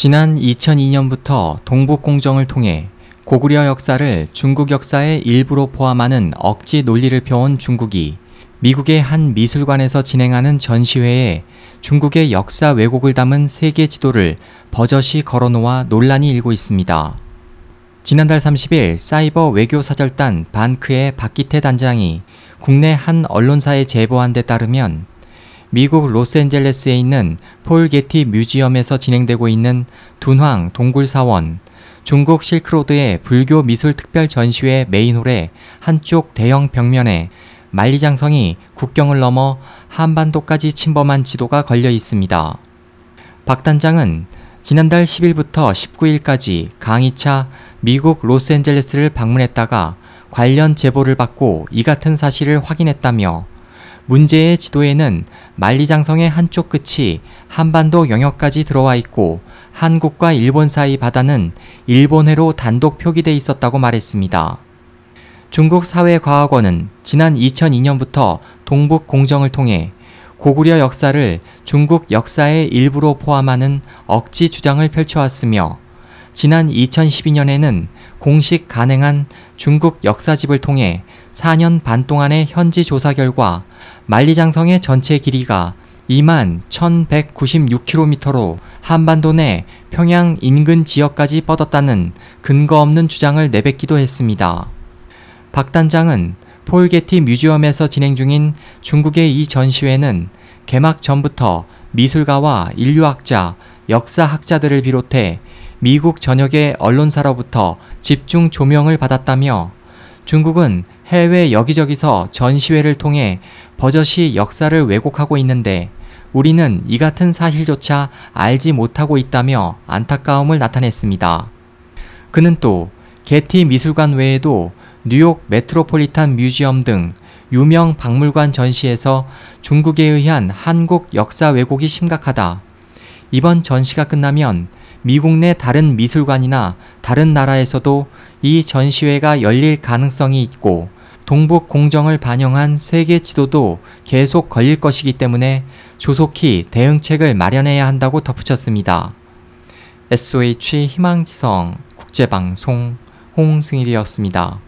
지난 2002년부터 동북공정을 통해 고구려 역사를 중국 역사의 일부로 포함하는 억지 논리를 펴온 중국이 미국의 한 미술관에서 진행하는 전시회에 중국의 역사 왜곡을 담은 세계 지도를 버젓이 걸어놓아 논란이 일고 있습니다. 지난달 30일 사이버 외교 사절단 반크의 박기태 단장이 국내 한 언론사에 제보한 데 따르면 미국 로스앤젤레스에 있는 폴 게티 뮤지엄에서 진행되고 있는 둔황 동굴사원, 중국 실크로드의 불교 미술 특별 전시회 메인홀의 한쪽 대형 벽면에 만리장성이 국경을 넘어 한반도까지 침범한 지도가 걸려 있습니다. 박 단장은 지난달 10일부터 19일까지 강의차 미국 로스앤젤레스를 방문했다가 관련 제보를 받고 이 같은 사실을 확인했다며 문제의 지도에는 만리장성의 한쪽 끝이 한반도 영역까지 들어와 있고 한국과 일본 사이 바다는 일본해로 단독 표기돼 있었다고 말했습니다. 중국 사회과학원은 지난 2002년부터 동북 공정을 통해 고구려 역사를 중국 역사의 일부로 포함하는 억지 주장을 펼쳐왔으며 지난 2012년에는 공식 간행한 중국 역사집을 통해 4년 반 동안의 현지 조사 결과 만리장성의 전체 길이가 2만 1196km로 한반도 내 평양 인근 지역까지 뻗었다는 근거 없는 주장을 내뱉기도 했습니다. 박 단장은 폴게티 뮤지엄에서 진행 중인 중국의 이 전시회는 개막 전부터 미술가와 인류학자, 역사학자들을 비롯해 미국 전역의 언론사로부터 집중 조명을 받았다며 중국은 해외 여기저기서 전시회를 통해 버젓이 역사를 왜곡하고 있는데 우리는 이 같은 사실조차 알지 못하고 있다며 안타까움을 나타냈습니다. 그는 또 게티 미술관 외에도 뉴욕 메트로폴리탄 뮤지엄 등 유명 박물관 전시에서 중국에 의한 한국 역사 왜곡이 심각하다. 이번 전시가 끝나면 미국 내 다른 미술관이나 다른 나라에서도 이 전시회가 열릴 가능성이 있고 동북 공정을 반영한 세계 지도도 계속 걸릴 것이기 때문에 조속히 대응책을 마련해야 한다고 덧붙였습니다. SOH 희망지성 국제방송 홍승일이었습니다.